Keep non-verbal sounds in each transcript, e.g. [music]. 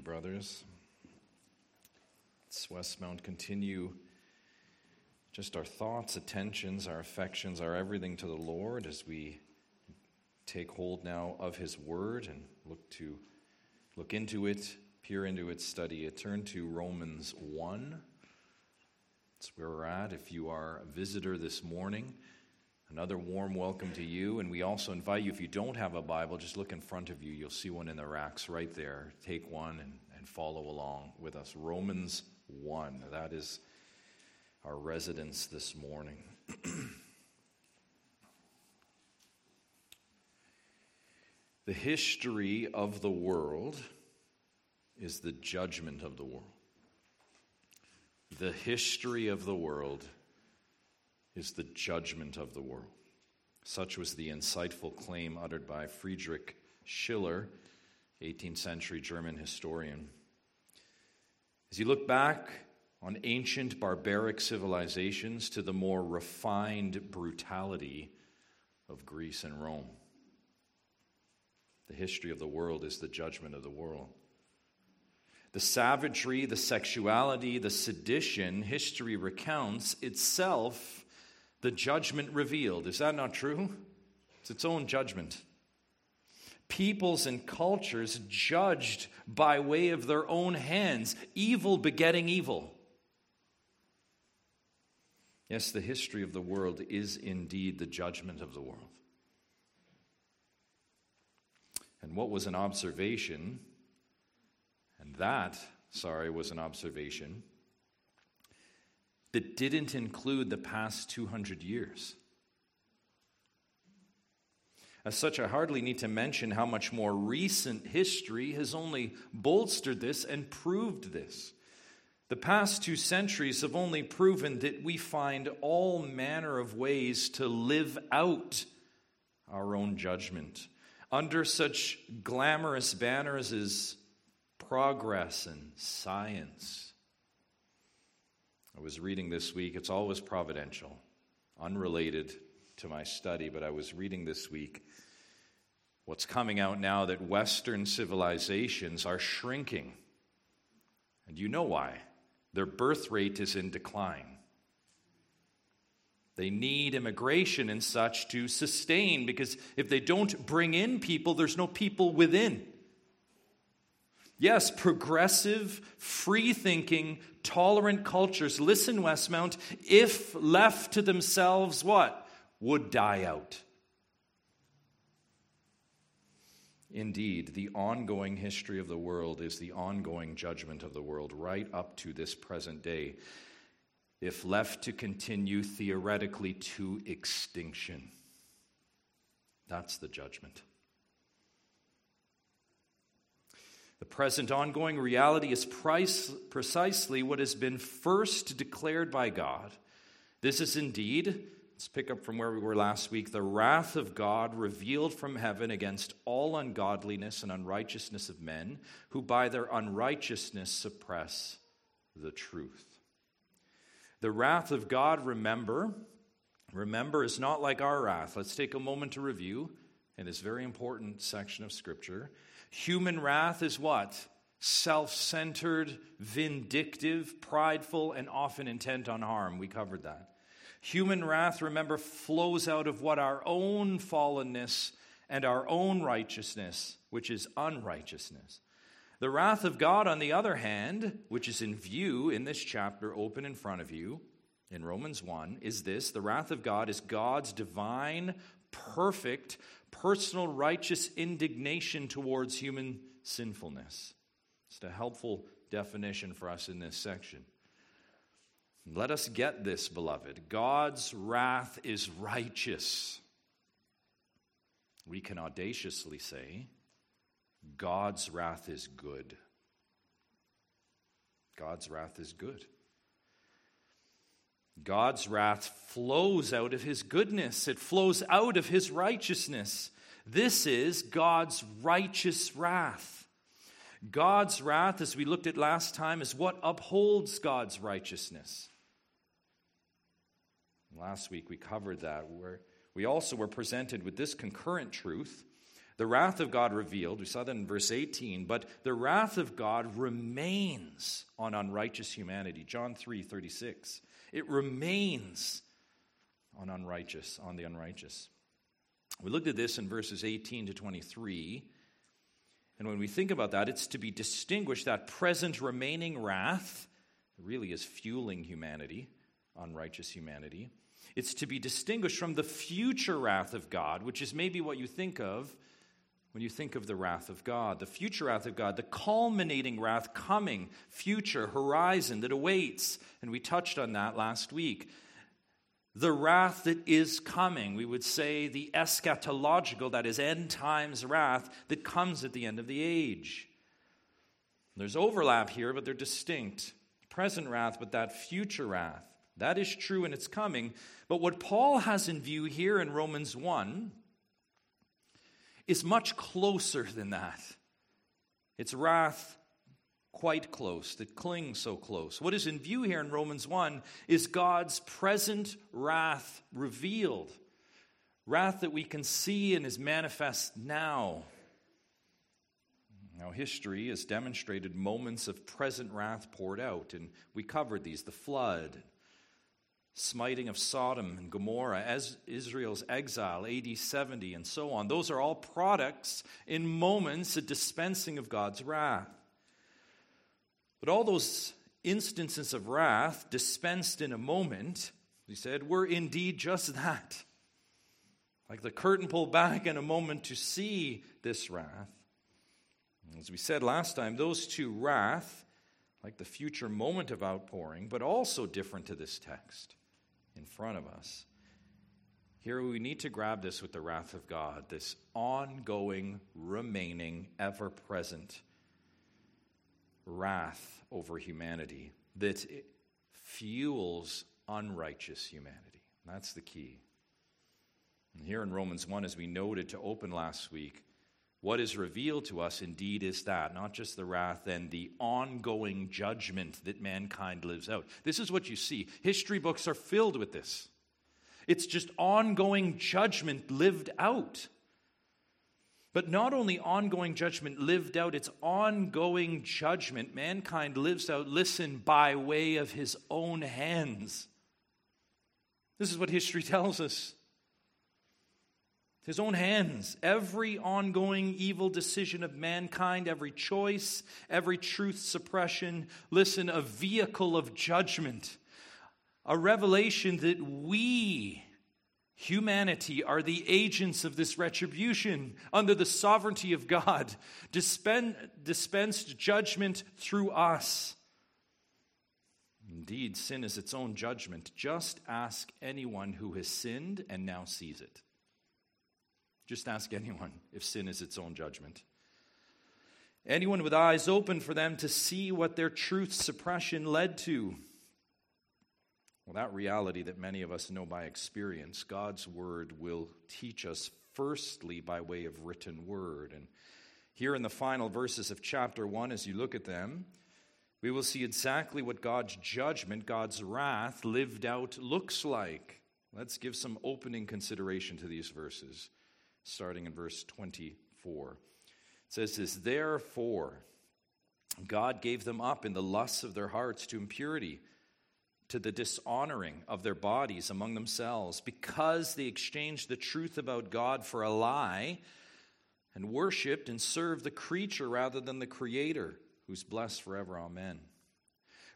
you, brothers. Let's Westmount continue just our thoughts, attentions, our affections, our everything to the Lord as we take hold now of His Word and look to look into it, peer into it, study it. Turn to Romans 1. That's where we're at. If you are a visitor this morning, another warm welcome to you. And we also invite you, if you don't have a Bible, just look in front of you. You'll see one in the racks right there. Take one and, and follow along with us. Romans 1. That is our residence this morning. [clears throat] the history of the world is the judgment of the world. The history of the world is the judgment of the world. Such was the insightful claim uttered by Friedrich Schiller, 18th century German historian. As you look back on ancient barbaric civilizations to the more refined brutality of Greece and Rome, the history of the world is the judgment of the world. The savagery, the sexuality, the sedition history recounts itself the judgment revealed. Is that not true? It's its own judgment. Peoples and cultures judged by way of their own hands, evil begetting evil. Yes, the history of the world is indeed the judgment of the world. And what was an observation and that, sorry, was an observation that didn't include the past 200 years. As such, I hardly need to mention how much more recent history has only bolstered this and proved this. The past two centuries have only proven that we find all manner of ways to live out our own judgment under such glamorous banners as progress and science. I was reading this week, it's always providential, unrelated to my study, but I was reading this week what's coming out now that Western civilizations are shrinking. And you know why? Their birth rate is in decline. They need immigration and such to sustain because if they don't bring in people, there's no people within. Yes, progressive, free thinking, tolerant cultures, listen, Westmount, if left to themselves, what? Would die out. Indeed, the ongoing history of the world is the ongoing judgment of the world right up to this present day, if left to continue theoretically to extinction. That's the judgment. The present ongoing reality is price, precisely what has been first declared by God. This is indeed, let's pick up from where we were last week, the wrath of God revealed from heaven against all ungodliness and unrighteousness of men who by their unrighteousness suppress the truth. The wrath of God, remember, remember, is not like our wrath. Let's take a moment to review in this very important section of Scripture. Human wrath is what? Self centered, vindictive, prideful, and often intent on harm. We covered that. Human wrath, remember, flows out of what our own fallenness and our own righteousness, which is unrighteousness. The wrath of God, on the other hand, which is in view in this chapter, open in front of you, in Romans 1, is this the wrath of God is God's divine, perfect, personal righteous indignation towards human sinfulness. It's a helpful definition for us in this section. Let us get this, beloved. God's wrath is righteous. We can audaciously say, God's wrath is good. God's wrath is good. God's wrath flows out of his goodness, it flows out of his righteousness. This is God's righteous wrath. God's wrath, as we looked at last time, is what upholds God's righteousness. Last week we covered that, where we also were presented with this concurrent truth The wrath of God revealed, we saw that in verse 18, but the wrath of God remains on unrighteous humanity. John 3 36. It remains on unrighteous, on the unrighteous. We looked at this in verses 18 to 23. And when we think about that, it's to be distinguished that present remaining wrath really is fueling humanity, unrighteous humanity. It's to be distinguished from the future wrath of God, which is maybe what you think of when you think of the wrath of God, the future wrath of God, the culminating wrath coming, future horizon that awaits. And we touched on that last week. The wrath that is coming, we would say the eschatological, that is end times wrath that comes at the end of the age. There's overlap here, but they're distinct. Present wrath, but that future wrath. That is true and it's coming. But what Paul has in view here in Romans 1 is much closer than that. It's wrath quite close, that clings so close. What is in view here in Romans 1 is God's present wrath revealed. Wrath that we can see and is manifest now. Now, history has demonstrated moments of present wrath poured out, and we covered these the flood, smiting of Sodom and Gomorrah, as Israel's exile, AD 70, and so on. Those are all products in moments, a dispensing of God's wrath. But all those instances of wrath dispensed in a moment, he said, were indeed just that. Like the curtain pulled back in a moment to see this wrath. As we said last time, those two wrath, like the future moment of outpouring, but also different to this text in front of us. Here we need to grab this with the wrath of God, this ongoing, remaining, ever present wrath over humanity that fuels unrighteous humanity. That's the key. And here in Romans 1, as we noted to open last week, what is revealed to us indeed is that, not just the wrath and the ongoing judgment that mankind lives out. This is what you see. History books are filled with this. It's just ongoing judgment lived out. But not only ongoing judgment lived out, it's ongoing judgment mankind lives out, listen, by way of his own hands. This is what history [laughs] tells us his own hands. Every ongoing evil decision of mankind, every choice, every truth suppression, listen, a vehicle of judgment, a revelation that we, humanity, are the agents of this retribution under the sovereignty of God, dispensed judgment through us. Indeed, sin is its own judgment. Just ask anyone who has sinned and now sees it. Just ask anyone if sin is its own judgment. Anyone with eyes open for them to see what their truth suppression led to. Well, that reality that many of us know by experience, God's word will teach us firstly by way of written word. And here in the final verses of chapter 1, as you look at them, we will see exactly what God's judgment, God's wrath lived out looks like. Let's give some opening consideration to these verses starting in verse 24. It says this Therefore, God gave them up in the lusts of their hearts to impurity, to the dishonoring of their bodies among themselves, because they exchanged the truth about God for a lie and worshiped and served the creature rather than the Creator, who's blessed forever. Amen.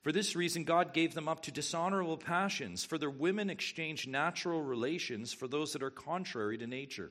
For this reason, God gave them up to dishonorable passions, for their women exchanged natural relations for those that are contrary to nature.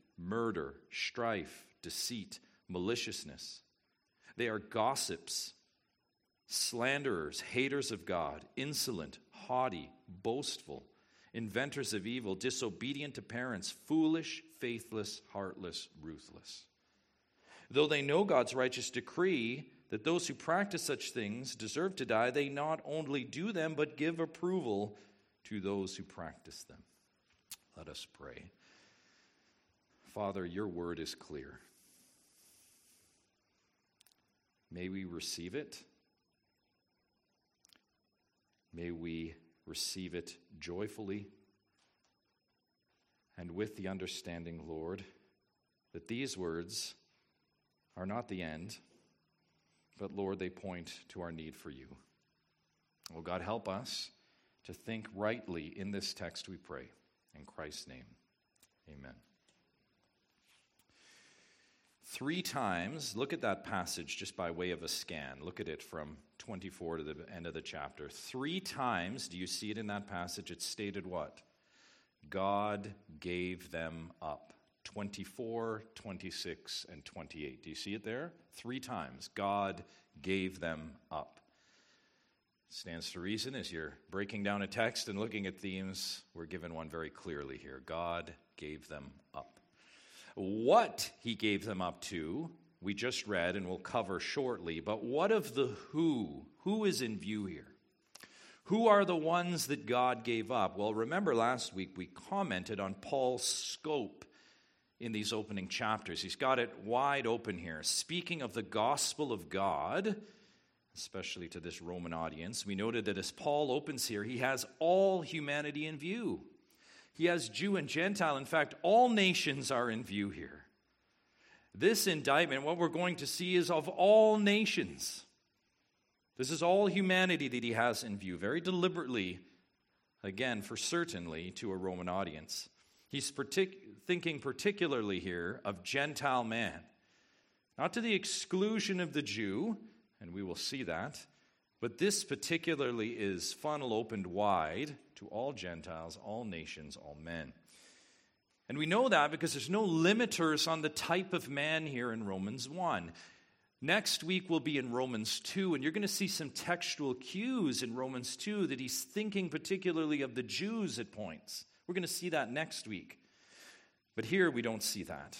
murder, strife, deceit, maliciousness. They are gossips, slanderers, haters of God, insolent, haughty, boastful, inventors of evil, disobedient to parents, foolish, faithless, heartless, ruthless. Though they know God's righteous decree that those who practice such things deserve to die, they not only do them, but give approval to those who practice them. Let us pray. Father, your word is clear. May we receive it. May we receive it joyfully and with the understanding, Lord, that these words are not the end, but Lord, they point to our need for you. Oh God, help us to think rightly in this text, we pray. In Christ's name, amen. Three times, look at that passage just by way of a scan. Look at it from 24 to the end of the chapter. Three times, do you see it in that passage? It's stated what? God gave them up. 24, 26, and 28. Do you see it there? Three times. God gave them up. Stands to reason as you're breaking down a text and looking at themes, we're given one very clearly here. God gave them up. What he gave them up to, we just read and we'll cover shortly, but what of the who? Who is in view here? Who are the ones that God gave up? Well, remember last week we commented on Paul's scope in these opening chapters. He's got it wide open here. Speaking of the gospel of God, especially to this Roman audience, we noted that as Paul opens here, he has all humanity in view. He has Jew and Gentile. In fact, all nations are in view here. This indictment, what we're going to see, is of all nations. This is all humanity that he has in view, very deliberately, again, for certainly, to a Roman audience. He's partic- thinking particularly here of Gentile man, not to the exclusion of the Jew, and we will see that. But this particularly is funnel opened wide to all Gentiles, all nations, all men. And we know that because there's no limiters on the type of man here in Romans 1. Next week we'll be in Romans 2, and you're going to see some textual cues in Romans 2 that he's thinking particularly of the Jews at points. We're going to see that next week. But here we don't see that.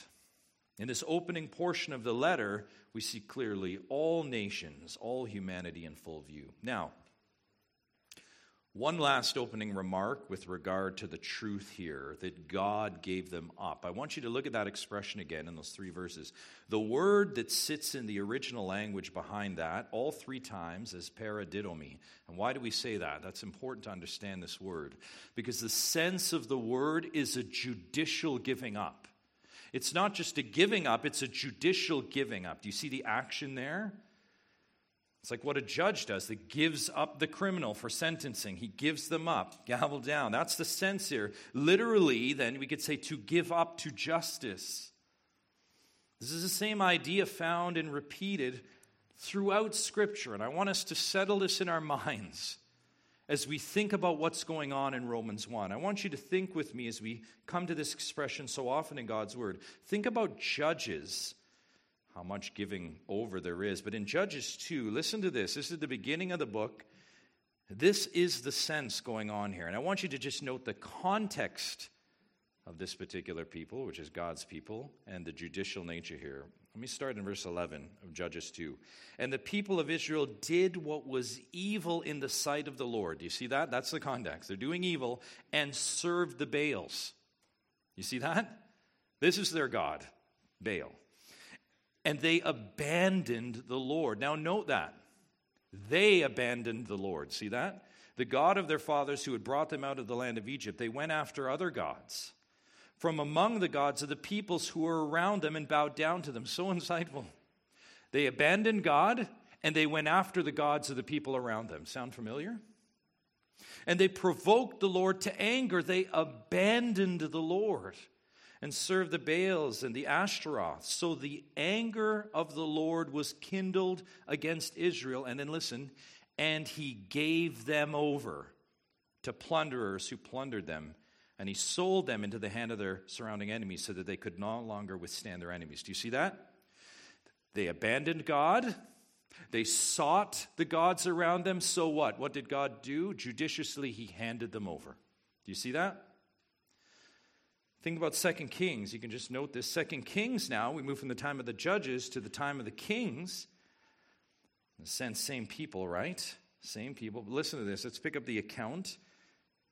In this opening portion of the letter, we see clearly all nations, all humanity in full view. Now, one last opening remark with regard to the truth here that God gave them up. I want you to look at that expression again in those three verses. The word that sits in the original language behind that, all three times, is paradidomi. And why do we say that? That's important to understand this word. Because the sense of the word is a judicial giving up. It's not just a giving up, it's a judicial giving up. Do you see the action there? It's like what a judge does that gives up the criminal for sentencing. He gives them up, gavel down. That's the sense here. Literally, then, we could say to give up to justice. This is the same idea found and repeated throughout Scripture, and I want us to settle this in our minds as we think about what's going on in Romans 1. I want you to think with me as we come to this expression so often in God's Word. Think about judges, how much giving over there is. But in Judges 2, listen to this. This is the beginning of the book. This is the sense going on here. And I want you to just note the context of this particular people, which is God's people, and the judicial nature here. Let me start in verse 11 of Judges 2. And the people of Israel did what was evil in the sight of the Lord. Do you see that? That's the context. They're doing evil and served the Baals. You see that? This is their God, Baal. And they abandoned the Lord. Now, note that. They abandoned the Lord. See that? The God of their fathers who had brought them out of the land of Egypt. They went after other gods from among the gods of the peoples who were around them and bowed down to them. So [laughs] insightful. They abandoned God and they went after the gods of the people around them. Sound familiar? And they provoked the Lord to anger. They abandoned the Lord and served the Baals and the Ashtaroth. So the anger of the Lord was kindled against Israel. And then listen, and he gave them over to plunderers who plundered them and he sold them into the hand of their surrounding enemies so that they could no longer withstand their enemies. Do you see that? They abandoned God. They sought the gods around them. So what? What did God do? Judiciously, he handed them over. Do you see that? Think about Second Kings. You can just note this. Second Kings now, we move from the time of the judges to the time of the kings. In a sense, same people, right? Same people. But listen to this. Let's pick up the account.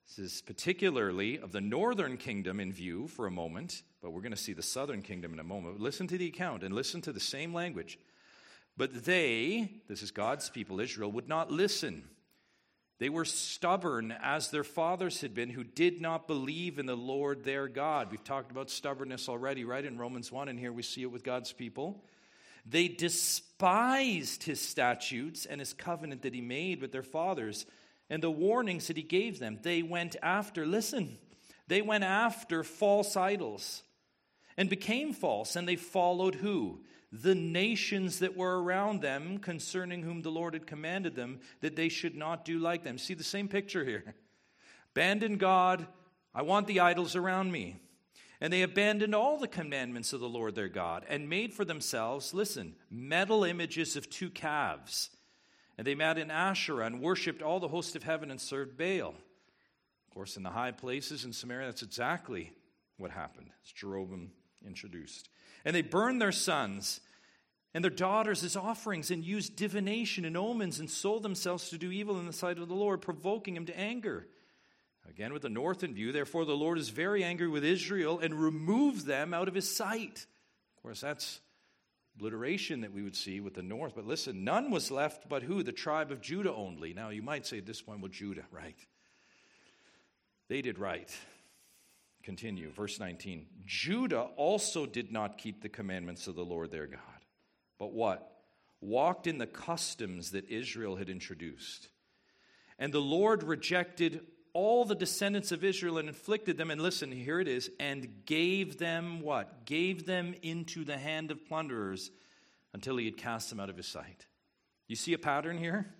This is particularly of the northern kingdom in view for a moment, but we're going to see the southern kingdom in a moment. Listen to the account and listen to the same language. But they, this is God's people, Israel, would not listen. They were stubborn as their fathers had been, who did not believe in the Lord their God. We've talked about stubbornness already, right? In Romans 1, and here we see it with God's people. They despised his statutes and his covenant that he made with their fathers and the warnings that he gave them. They went after, listen, they went after false idols and became false, and they followed who? The nations that were around them, concerning whom the Lord had commanded them that they should not do like them. See the same picture here. Abandon God, I want the idols around me. And they abandoned all the commandments of the Lord their God and made for themselves, listen, metal images of two calves. And they met in Asherah and worshipped all the host of heaven and served Baal. Of course, in the high places in Samaria, that's exactly what happened, as Jeroboam introduced. And they burned their sons and their daughters as offerings and used divination and omens and sold themselves to do evil in the sight of the Lord, provoking him to anger. Again, with the north in view, therefore the Lord is very angry with Israel and removes them out of his sight. Of course, that's obliteration that we would see with the north. But listen, none was left but who? The tribe of Judah only. Now, you might say at this point, well, Judah, right? They did right. Continue, verse 19. Judah also did not keep the commandments of the Lord their God. But what? Walked in the customs that Israel had introduced. And the Lord rejected all the descendants of Israel and inflicted them, and listen, here it is, and gave them what? Gave them into the hand of plunderers until he had cast them out of his sight. You see a pattern here?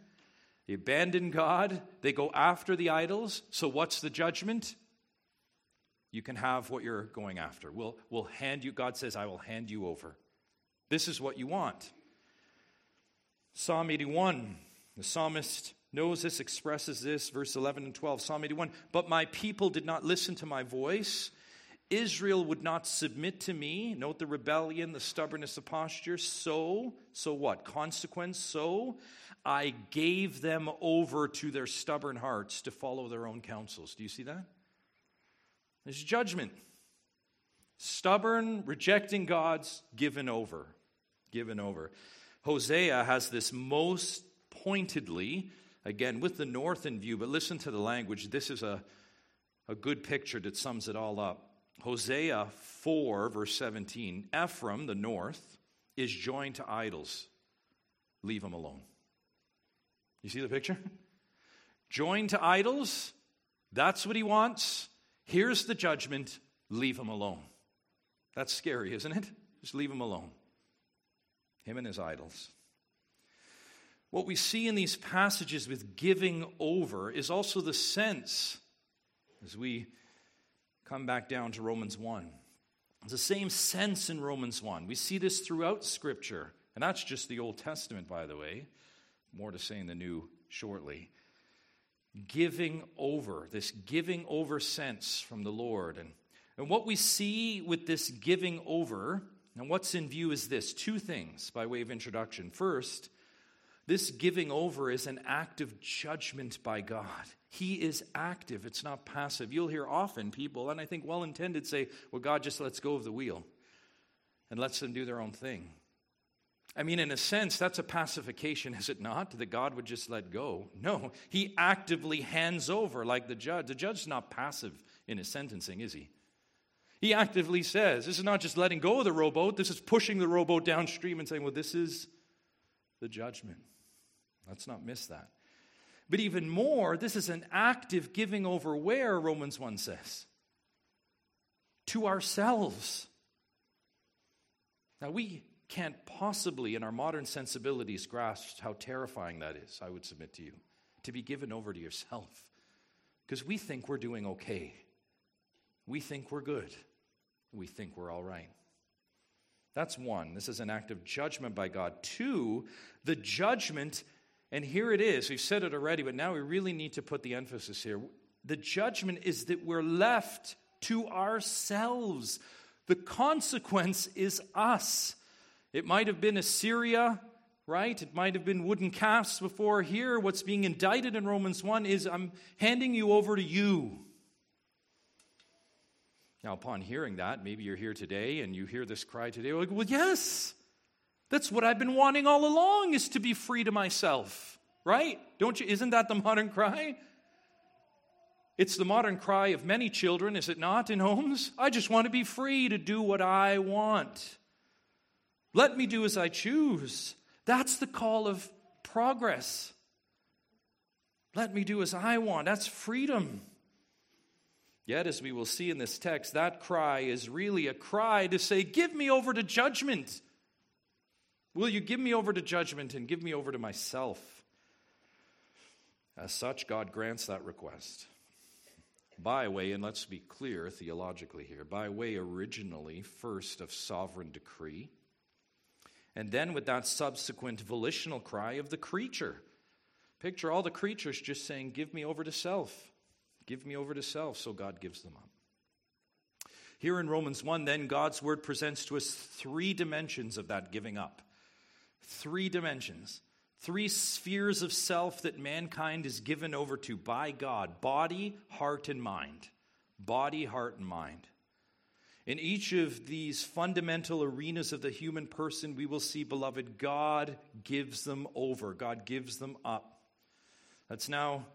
They abandon God, they go after the idols. So, what's the judgment? You can have what you're going after. We'll, we'll hand you, God says, I will hand you over. This is what you want. Psalm 81, the psalmist knows this, expresses this, verse 11 and 12, Psalm 81. But my people did not listen to my voice. Israel would not submit to me. Note the rebellion, the stubbornness of posture. So, so what? Consequence, so I gave them over to their stubborn hearts to follow their own counsels. Do you see that? There's judgment. Stubborn, rejecting God's, given over. Given over. Hosea has this most pointedly again, with the north in view, but listen to the language. This is a, a good picture that sums it all up. Hosea 4, verse 17 Ephraim, the north, is joined to idols. Leave them alone. You see the picture? [laughs] Joined to idols, that's what he wants. Here's the judgment leave him alone. That's scary, isn't it? Just leave him alone. Him and his idols. What we see in these passages with giving over is also the sense, as we come back down to Romans 1. It's the same sense in Romans 1. We see this throughout Scripture, and that's just the Old Testament, by the way. More to say in the New shortly. Giving over, this giving over sense from the Lord. And, and what we see with this giving over, and what's in view is this two things by way of introduction. First, this giving over is an act of judgment by God. He is active, it's not passive. You'll hear often people, and I think well intended, say, Well, God just lets go of the wheel and lets them do their own thing. I mean, in a sense, that's a pacification, is it not? That God would just let go. No, he actively hands over like the judge. The judge's not passive in his sentencing, is he? He actively says, This is not just letting go of the rowboat, this is pushing the rowboat downstream and saying, Well, this is the judgment. Let's not miss that. But even more, this is an active giving over where, Romans 1 says? To ourselves. Now, we can't possibly, in our modern sensibilities, grasp how terrifying that is, I would submit to you, to be given over to yourself. Because we think we're doing okay. We think we're good. We think we're all right. That's one. This is an act of judgment by God. Two, the judgment and here it is. We've said it already, but now we really need to put the emphasis here. the judgment is that we're left to ourselves. The consequence is us. It might have been Assyria, right? It might have been wooden calves before. Here, what's being indicted in Romans 1 is I'm handing you over to you. Now, upon hearing that, maybe you're here today and you hear this cry today, like, well, yes, that's what I've been wanting all along is to be free to myself, right? Don't you? Isn't that the modern cry? It's the modern cry of many children, is it not, in homes? I just want to be free to do what I want. Let me do as I choose. That's the call of progress. Let me do as I want. That's freedom. Yet, as we will see in this text, that cry is really a cry to say, Give me over to judgment. Will you give me over to judgment and give me over to myself? As such, God grants that request. By way, and let's be clear theologically here, by way originally first of sovereign decree, and then with that subsequent volitional cry of the creature. Picture all the creatures just saying, Give me over to self. Give me over to self. So God gives them up. Here in Romans 1, then, God's word presents to us three dimensions of that giving up. Three dimensions. Three spheres of self that mankind is given over to by God body, heart, and mind. Body, heart, and mind. In each of these fundamental arenas of the human person, we will see, beloved, God gives them over, God gives them up. Let's now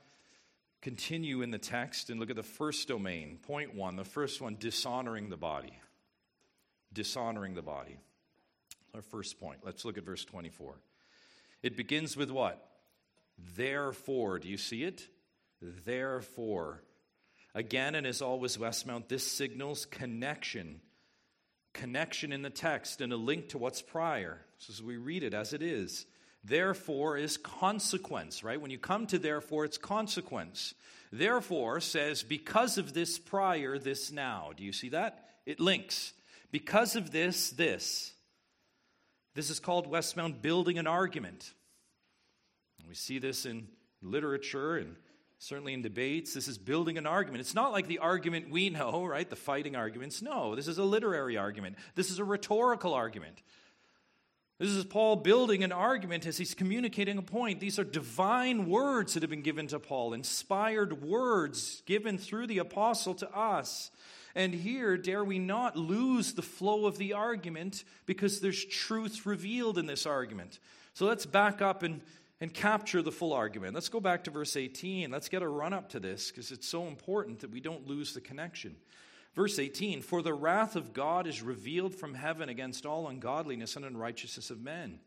continue in the text and look at the first domain. Point one, the first one, dishonoring the body. Dishonoring the body. Our first point. Let's look at verse 24. It begins with what? Therefore. Do you see it? Therefore. Again, and as always, Westmount, this signals connection. Connection in the text and a link to what's prior. So as we read it as it is. Therefore is consequence, right? When you come to therefore, it's consequence. Therefore says, because of this prior, this now. Do you see that? It links. Because of this, this. This is called Westmount building an argument. We see this in literature and certainly in debates, this is building an argument. It's not like the argument we know, [laughs] right? The fighting arguments. No, this is a literary argument. This is a rhetorical argument. This is Paul building an argument as he's communicating a point. These are divine words that have been given to Paul, inspired words given through the apostle to us. And here, dare we not lose the flow of the argument because there's truth revealed in this argument. So let's back up and and capture the full argument. Let's go back to verse 18. Let's get a run up to this because it's so important that we don't lose the connection. Verse 18 For the wrath of God is revealed from heaven against all ungodliness and unrighteousness of men,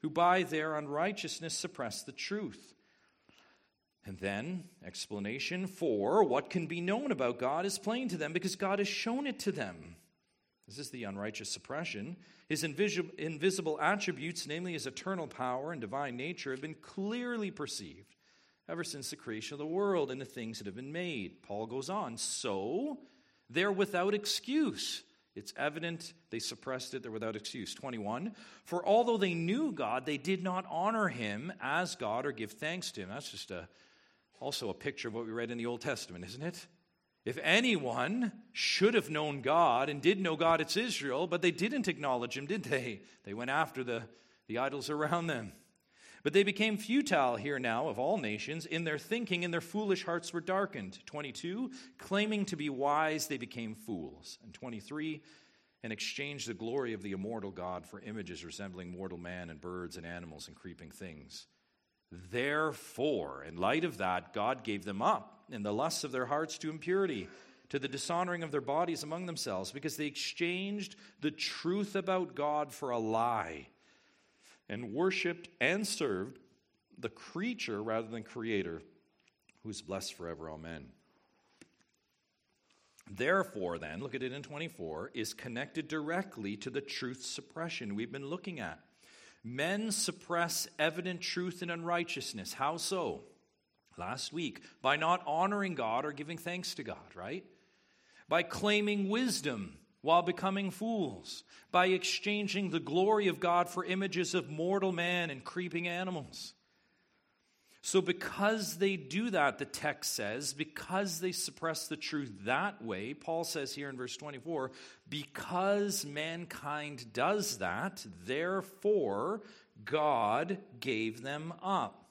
who by their unrighteousness suppress the truth. And then, explanation for what can be known about God is plain to them because God has shown it to them. This is the unrighteous suppression. His invisible, attributes, namely his eternal power and divine nature, have been clearly perceived ever since the creation of the world and the things that have been made. Paul goes on, so they're without excuse. It's evident they suppressed it, they're without excuse. 21. For although they knew God, they did not honor him as God or give thanks to him. That's just a, also a picture of what we read in the Old Testament, isn't it? If anyone should have known God and did know God, it's Israel, but they didn't acknowledge him, did they? They went after the, the idols around them. But they became futile here now of all nations. In their thinking, and their foolish hearts were darkened. 22, claiming to be wise, they became fools. And 23, and exchanged the glory of the immortal God for images resembling mortal man and birds and animals and creeping things. Therefore, in light of that, God gave them up in the lusts of their hearts to impurity, to the dishonoring of their bodies among themselves, because they exchanged the truth about God for a lie, and worshiped and served the creature rather than creator, who is blessed forever. Amen. Therefore, then, look at it in 24, is connected directly to the truth suppression we've been looking at. Men suppress evident truth and unrighteousness. How so? Last week by not honoring God or giving thanks to God, right? By claiming wisdom while becoming fools, by exchanging the glory of God for images of mortal man and creeping animals. So, because they do that, the text says, because they suppress the truth that way, Paul says here in verse 24, because mankind does that, therefore God gave them up.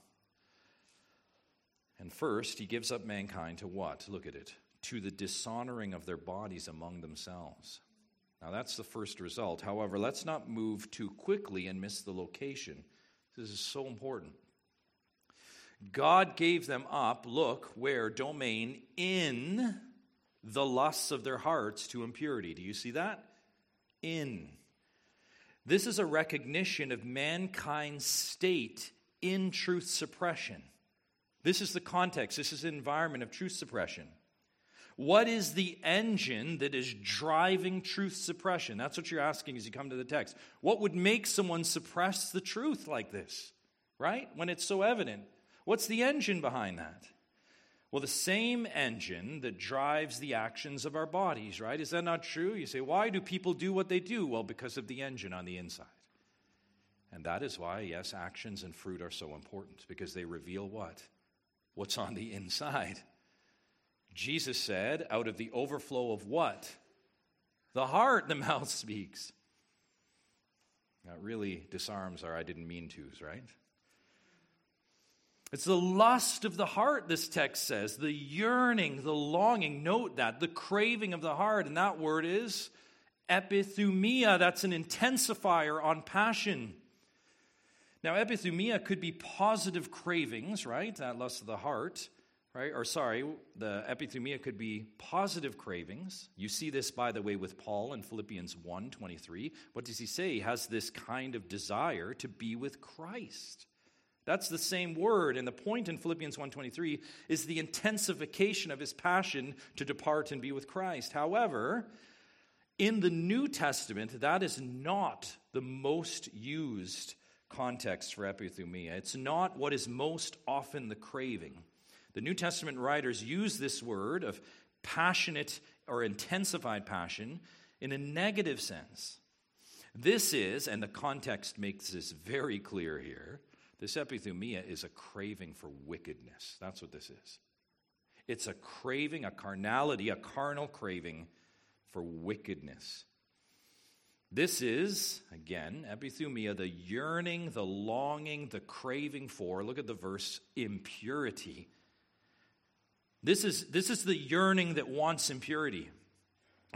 And first, he gives up mankind to what? Look at it. To the dishonoring of their bodies among themselves. Now, that's the first result. However, let's not move too quickly and miss the location. This is so important. God gave them up, look, where? Domain, in the lusts of their hearts to impurity. Do you see that? In. This is a recognition of mankind's state in truth suppression. This is the context, this is the environment of truth suppression. What is the engine that is driving truth suppression? That's what you're asking as you come to the text. What would make someone suppress the truth like this, right? When it's so evident. What's the engine behind that? Well, the same engine that drives the actions of our bodies, right? Is that not true? You say, why do people do what they do? Well, because of the engine on the inside. And that is why, yes, actions and fruit are so important, because they reveal what? What's on the inside. Jesus said, out of the overflow of what? The heart, the [laughs] mouth speaks. That really disarms our I didn't mean to's, right? It's the lust of the heart, this text says, the yearning, the longing. Note that, the craving of the heart. And that word is epithumia. That's an intensifier on passion. Now, epithumia could be positive cravings, right? That lust of the heart, right? Or sorry, the epithumia could be positive cravings. You see this, by the way, with Paul in Philippians 1 23. What does he say? He has this kind of desire to be with Christ. That's the same word and the point in Philippians 1:23 is the intensification of his passion to depart and be with Christ. However, in the New Testament, that is not the most used context for epithumia. It's not what is most often the craving. The New Testament writers use this word of passionate or intensified passion in a negative sense. This is, and the context makes this very clear here, this epithumia is a craving for wickedness. That's what this is. It's a craving, a carnality, a carnal craving for wickedness. This is, again, epithumia, the yearning, the longing, the craving for, look at the verse, impurity. This is, this is the yearning that wants impurity.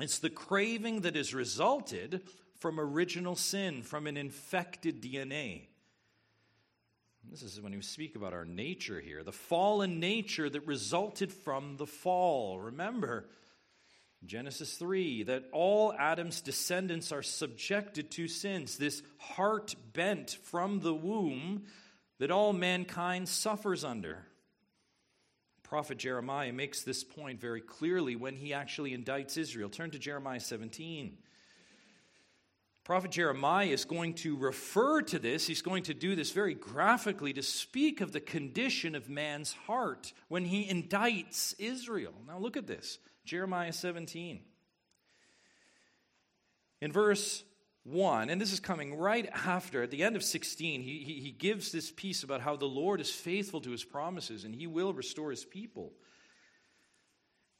It's the craving that has resulted from original sin, from an infected DNA. This is when we speak about our nature here, the fallen nature that resulted from the fall. Remember, Genesis 3, that all Adam's descendants are subjected to sins, this heart bent from the womb that all mankind suffers under. Prophet Jeremiah makes this point very clearly when he actually indicts Israel. Turn to Jeremiah 17. Prophet Jeremiah is going to refer to this. He's going to do this very graphically to speak of the condition of man's heart when he indicts Israel. Now, look at this Jeremiah 17. In verse 1, and this is coming right after, at the end of 16, he, he, he gives this piece about how the Lord is faithful to his promises and he will restore his people.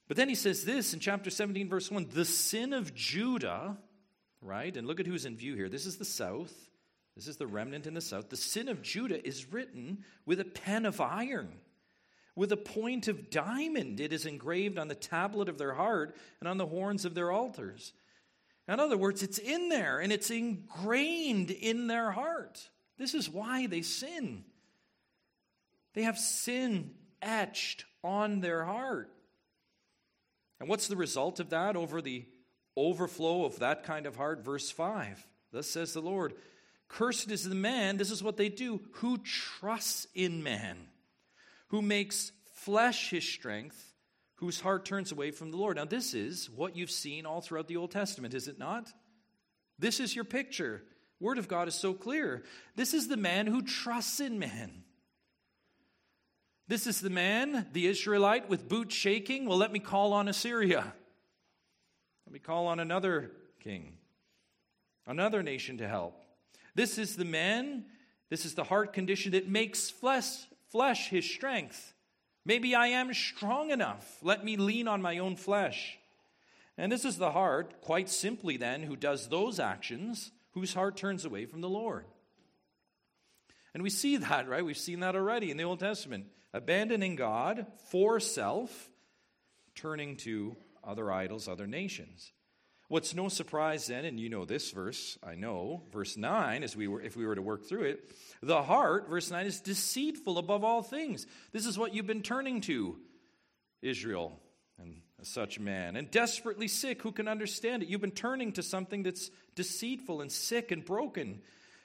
But then he says this in chapter 17, verse 1 the sin of Judah right? And look at who's in view here. This is the south. This is the remnant in the south. The sin of Judah is written with a pen of iron. With a point of diamond, it is engraved on the tablet of their heart and on the horns of their altars. In other words, it's in there and it's ingrained in their heart. This is why they sin. They have sin etched on their heart. And what's the result of that over the overflow of that kind of heart. Verse 5 Thus says the Lord Cursed is the man, this is what they do, who trusts in man, who makes flesh his strength, whose heart turns away from the Lord. Now, this is what you've seen all throughout the Old Testament, is it not? This is your picture. Word of God is so clear. This is the man who trusts in man. This is the man, the Israelite, with boots shaking. Well, let me call on Assyria. Let me call on another king, another nation to help. This is the man, this is the heart condition that makes flesh, flesh his strength. Maybe I am strong enough. Let me lean on my own flesh. And this is the heart, quite simply, then, who does those actions, whose heart turns away from the Lord. And we see that, right? We've seen that already in the Old Testament. Abandoning God for self, turning to other idols, other nations. What's no surprise then, and you know this verse, I know, verse 9, as we were, if we were to work through it, the heart, verse 9, is deceitful above all things. This is what you've been turning to, Israel, and such man, and desperately sick. Who can understand it? You've been turning to something that's deceitful and sick and broken.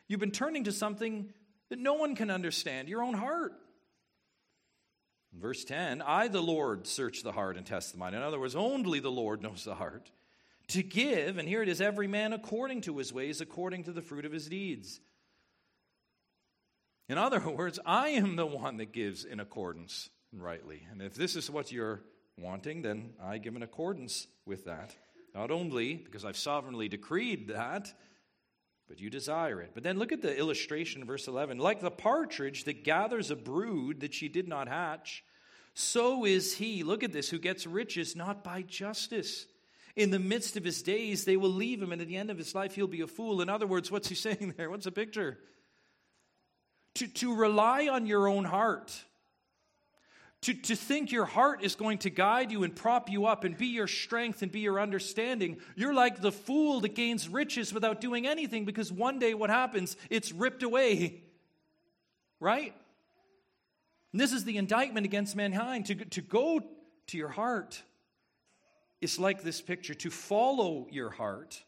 You've been turning to something that no one can understand, your own heart. Verse 10 I, the Lord, search the heart and test the mind. In other words, only the Lord knows the heart. To give, and here it is, every man according to his ways, according to the fruit of his deeds. In other [laughs] words, I am the one that gives in accordance rightly. And if this is what you're wanting, then I give in accordance with that. Not only because I've sovereignly decreed that, but you desire it. But then look at the illustration, verse 11. Like the partridge that gathers a brood that she did not hatch, so is he, look at this, who gets riches not by justice. In the midst of his days, they will leave him, and at the end of his life, he'll be a fool. In other words, what's he [laughs] saying there? What's the picture? To, to rely on your own heart to, to think your heart is going to guide you and prop you up and be your strength and be your understanding. You're like the fool that gains riches without doing anything because one day what happens? It's ripped away. [laughs] Right? And this is the indictment against mankind. To, to go to your heart is like this picture to follow your heart,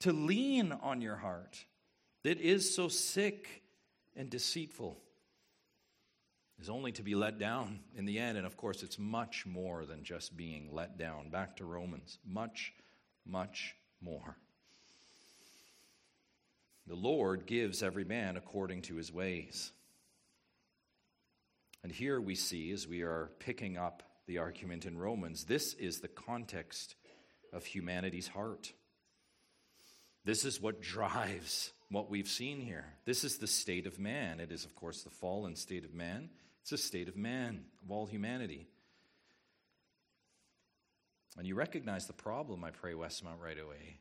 to lean on your heart that is so sick and deceitful is only to be let down in the end. And of course, it's much more than just being let down. Back to Romans. Much, much more. The Lord gives every man according to his ways. And here we see, as we are picking up the argument in Romans, this is the context of humanity's heart. This is what drives what we've seen here. This is the state of man. It is, of course, the fallen state of man. It's a state of man, of all humanity. And you recognize the problem, I pray, Westmount, right away.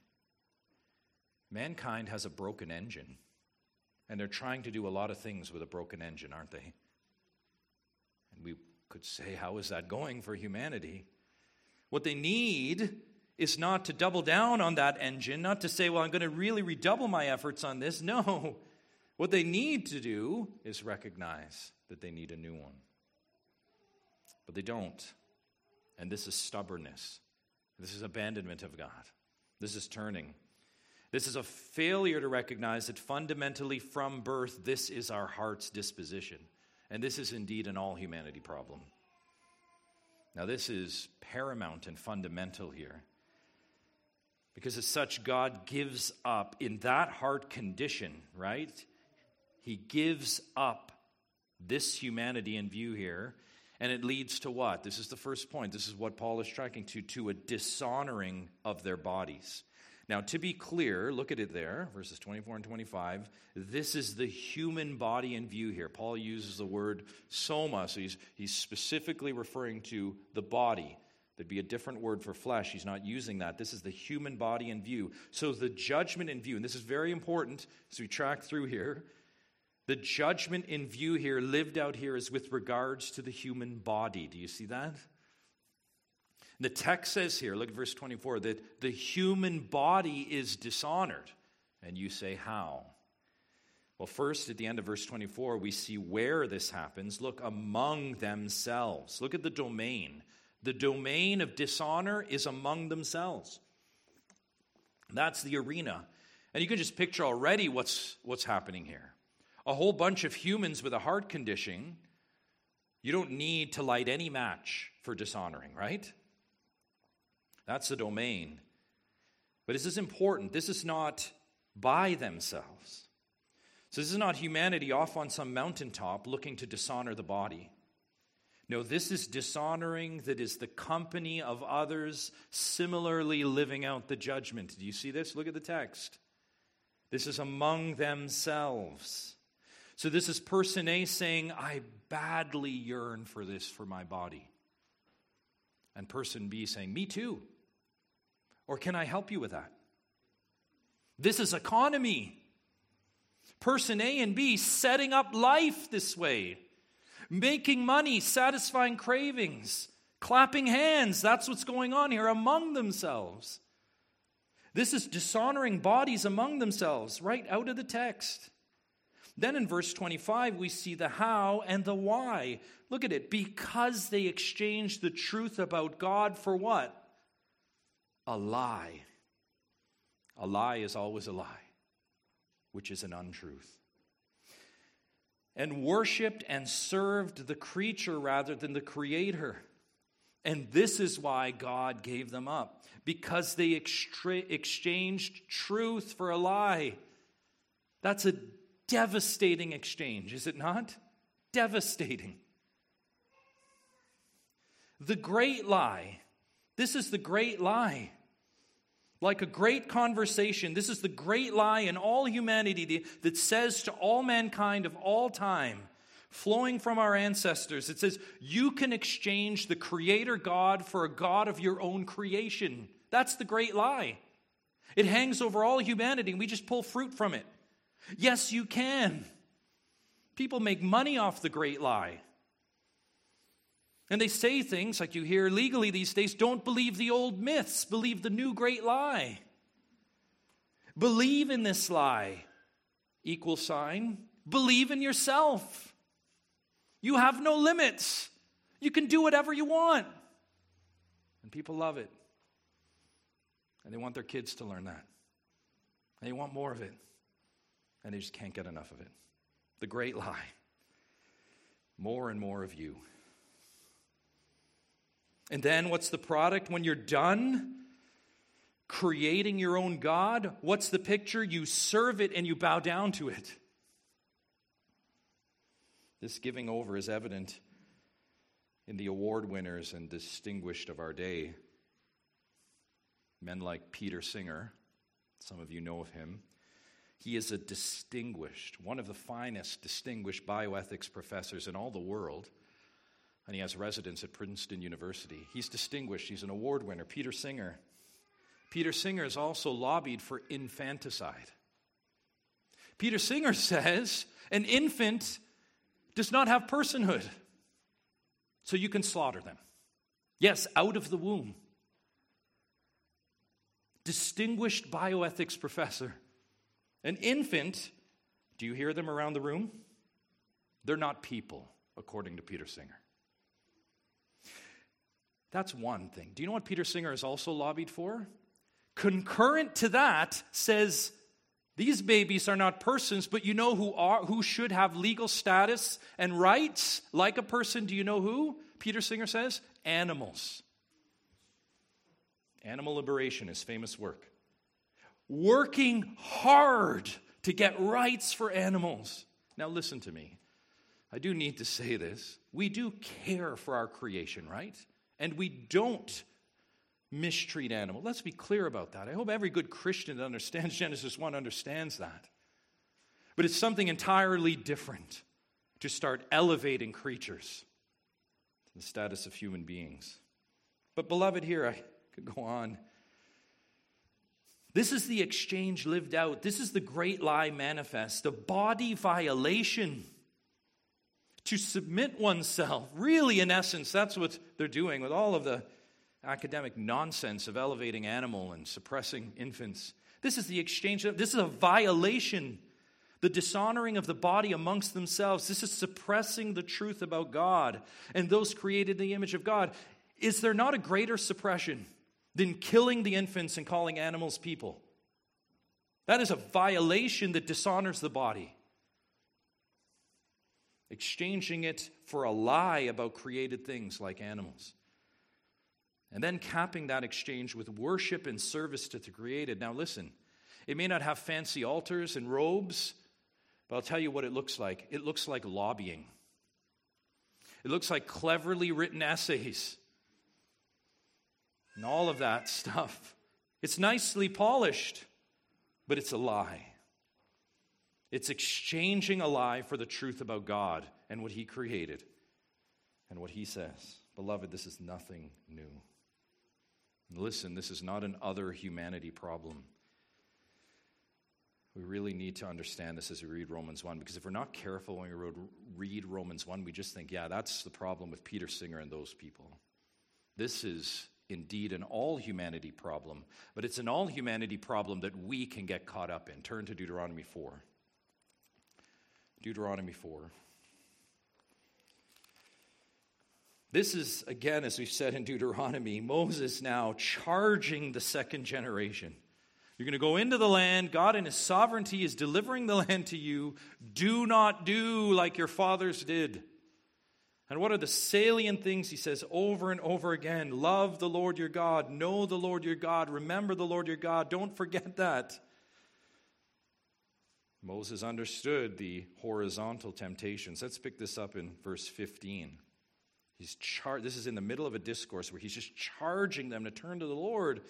Mankind has a broken engine, and they're trying to do a lot of things with a broken engine, aren't they? And we could say, how is that going for humanity? What they need is not to double down on that engine, not to say, well, I'm going to really redouble my efforts on this. No. What they need to do is recognize that they need a new one. But they don't. And this is stubbornness. This is abandonment of God. This is turning. This is a failure to recognize that fundamentally from birth, this is our heart's disposition. And this is indeed an all humanity problem. Now, this is paramount and fundamental here. Because as such, God gives up in that heart condition, right? He gives up this humanity in view here. And it leads to what? This is the first point. This is what Paul is tracking to to a dishonoring of their bodies. Now, to be clear, look at it there, verses 24 and 25. This is the human body in view here. Paul uses the word soma, so he's, he's specifically referring to the body. There'd be a different word for flesh. He's not using that. This is the human body in view. So, the judgment in view, and this is very important as we track through here. The judgment in view here, lived out here, is with regards to the human body. Do you see that? The text says here, look at verse 24, that the human body is dishonored. And you say, how? Well, first, at the end of verse 24, we see where this happens. Look, among themselves. Look at the domain. The domain of dishonor is among themselves. That's the arena. And you can just picture already what's, what's happening here a whole bunch of humans with a heart condition, you don't need to light any match for dishonoring, right? That's the domain. But this is important. This is not by themselves. So, this is not humanity off on some mountaintop looking to dishonor the body. No, this is dishonoring that is the company of others similarly living out the judgment. Do you see this? Look at the text. This is among themselves. So this is person A saying, I badly yearn for this for my body. And person B saying, Me too. Or can I help you with that? This is economy. Person A and B setting up life this way, making money, satisfying cravings, clapping hands. That's what's going on here among themselves. This is dishonoring bodies among themselves, right out of the text. Then in verse 25, we see the how and the why. Look at it. Because they exchanged the truth about God for what? A lie. A lie is always a lie, which is an untruth. And worshiped and served the creature rather than the creator. And this is why God gave them up, because they extra- exchanged truth for a lie. That's a devastating exchange, is it not? Devastating. The great lie. This is the great lie. Like a great conversation, this is the great lie in all humanity that says to all mankind of all time, flowing from our ancestors, it says, You can exchange the Creator God for a God of your own creation. That's the great lie. It hangs over all humanity, and we just pull fruit from it. Yes, you can. People make money off the great lie. And they say things like you hear legally these days don't believe the old myths, believe the new great lie. Believe in this lie. Equal sign. Believe in yourself. You have no limits. You can do whatever you want. And people love it. And they want their kids to learn that. And they want more of it and they just can't get enough of it. The great lie more and more of you. And then what's the product when you're done? Creating your own God. What's the picture? You serve it and you bow down to it. This giving over is evident in the award winners and distinguished of our day. Men like Peter Singer, some of you know of him. He is a distinguished, one of the finest distinguished bioethics professors in all the world. And he has residence at Princeton University. He's distinguished, he's an award winner. Peter Singer. Peter Singer has also lobbied for infanticide. Peter Singer [laughs] says an infant does not have personhood, so you can slaughter them. Yes, out of the womb. Distinguished bioethics professor. An infant, do you hear them around the room? They're not people, according to Peter Singer. That's one thing. Do you know what Peter Singer has also lobbied for? Concurrent to that says these babies are not persons, but you know who are who should have legal status and rights like a person. Do you know who? Peter Singer says animals. Animal Liberation, his famous work working hard to get rights for animals. Now, listen to me. I do need to say this. We do care for our creation, right? And we don't mistreat animals. Let's be clear about that. I hope every good Christian that understands [laughs] Genesis 1 understands that. But it's something entirely different to start elevating creatures to the status of human beings. But, beloved, here I could go on this is the exchange lived out. This is the great lie manifest, the body violation. To submit oneself. Really, in essence, that's what they're doing with all of the academic nonsense of elevating animal and suppressing infants. This is the exchange. of, This is a violation. The dishonoring of the body amongst themselves. This is suppressing the truth about God and those created in the image of God. Is there not a greater suppression? than killing the infants and calling animals people. That is a violation that dishonors the body. Exchanging it for a lie about created things like animals. And then capping that exchange with worship and service to the created. Now, listen, it may not have fancy altars and robes, but I'll tell you what it looks like. It looks like lobbying, it looks like cleverly written essays and all of that [laughs] stuff. It's nicely polished, but it's a lie. It's exchanging a lie for the truth about God and what He created and what He says. Beloved, this is nothing new. Listen, this is not an other humanity problem. We really need to understand this as we read Romans 1, because if we're not careful when we read Romans 1, we just think, yeah, that's the problem with Peter Singer and those people. This is indeed an all humanity problem, but it's an all humanity problem that we can get caught up in. Turn to Deuteronomy 4. Deuteronomy 4. This is, again, as we've said in Deuteronomy, Moses now charging the second generation. You're going to go into the land. God, in His sovereignty, is delivering the [laughs] land to you. Do not do like your fathers did. And what are the salient things he says over and over again? Love the Lord your God. Know the Lord your God. Remember the Lord your God. Don't forget that. Moses understood the horizontal temptations. Let's pick this up in verse 15. He's char- this is in the middle of a discourse where he's just charging them to turn to the Lord,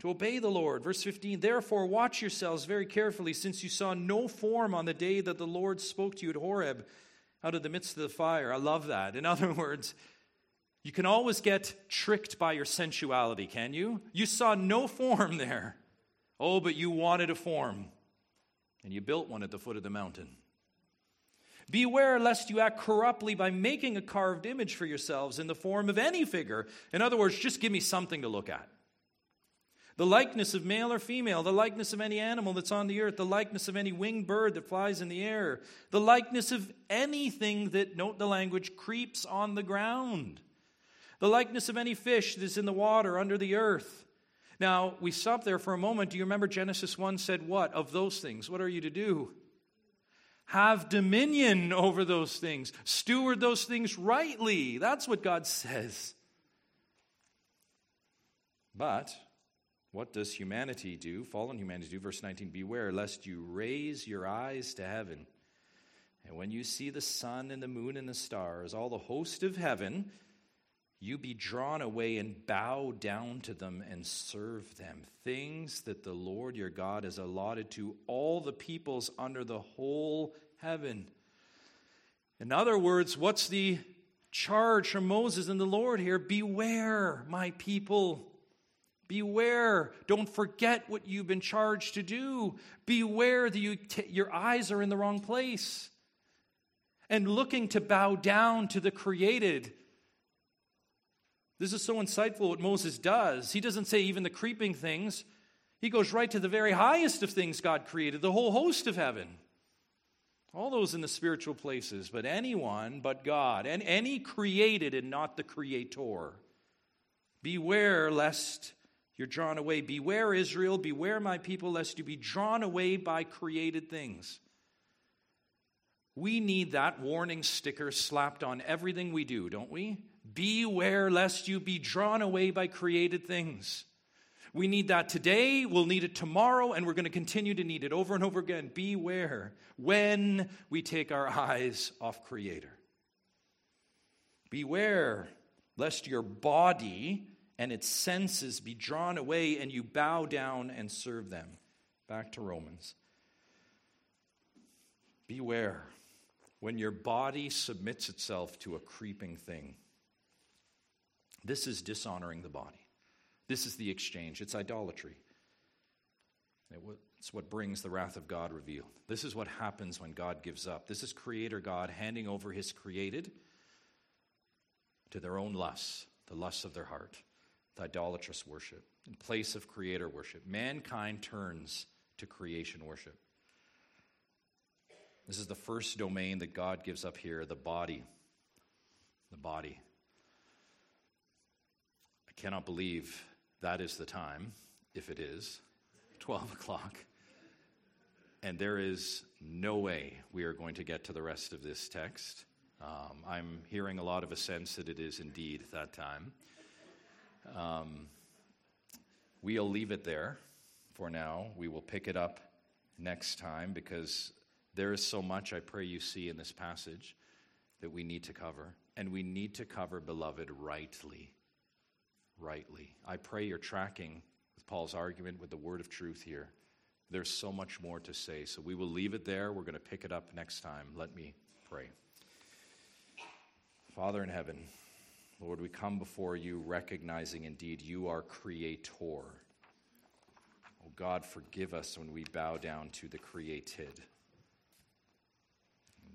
to obey the Lord. Verse 15 Therefore, watch yourselves very carefully, since you saw no form on the day that the Lord spoke to you at Horeb out of the midst of the fire. I love that. In [laughs] other words, you can always get tricked by your sensuality, can you? You saw no form there. Oh, but you wanted a form and you built one at the foot of the mountain. Beware lest you act corruptly by making a carved image for yourselves in the form of any figure. In other words, just give me something to look at. The likeness of male or female, the likeness of any animal that's on the earth, the likeness of any winged bird that flies in the air, the likeness of anything that, note the language, creeps on the ground, the likeness of any fish that's in the water under the earth now, we stop there for a moment. Do you remember Genesis 1 said what? Of those things. What are you to do? Have dominion over those things, steward those things rightly. That's what God says. But what does humanity do? Fallen humanity do. Verse 19 Beware lest you raise your eyes to heaven. And when you see the sun and the moon and the stars, all the host of heaven, you be drawn away and bow down to them and serve them. Things that the Lord your God has allotted to all the peoples under the whole heaven. In other words, what's the charge from Moses and the Lord here? Beware, my people. Beware. Don't forget what you've been charged to do. Beware that you t- your eyes are in the wrong place. And looking to bow down to the created this is so insightful what Moses does. He doesn't say even the creeping things, he goes right to the very highest of things God created, the whole host of heaven. All those in the spiritual places, but anyone but God, and any created and not the creator. Beware lest you're drawn away. Beware, Israel, beware, my people, lest you be drawn away by created things. We need that warning sticker slapped on everything we do, don't we? Beware lest you be drawn away by created things. We need that today, we'll need it tomorrow, and we're going to continue to need it over and over again. Beware when we take our eyes off Creator. Beware lest your body and its senses be drawn away and you bow down and serve them. Back to Romans. Beware when your body submits itself to a creeping thing. This is dishonoring the body. This is the exchange. It's idolatry. It's what brings the wrath of God revealed. This is what happens when God gives up. This is Creator God handing over His created to their own lusts, the lusts of their heart, the idolatrous worship. In place of Creator worship, mankind turns to creation worship. This is the first domain that God gives up here the body. The body cannot believe that is the time, if it is, 12 o'clock. And there is no way we are going to get to the rest of this text. Um, I'm hearing a lot of a sense that it is indeed that time. Um, we'll leave it there for now. We will pick it up next time because there is so much I pray you see in this passage that we need to cover. And we need to cover, beloved, rightly rightly. I pray you're tracking with Paul's argument with the word of truth here. There's so much more to say. So we will leave it there. We're going to pick it up next time. Let me pray. Father in heaven, Lord, we come before you recognizing indeed you are creator. Oh God, forgive us when we bow down to the created.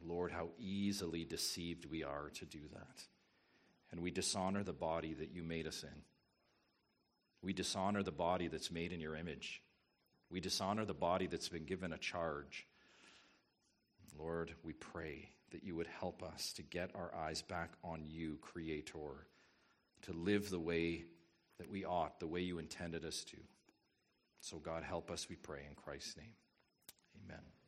Lord, how easily deceived we are to do that. And we dishonor the body that you made us in. We dishonor the body that's made in your image. We dishonor the body that's been given a charge. Lord, we pray that you would help us to get our eyes back on you, Creator, to live the way that we ought, the way you intended us to. So, God, help us, we pray, in Christ's name. Amen.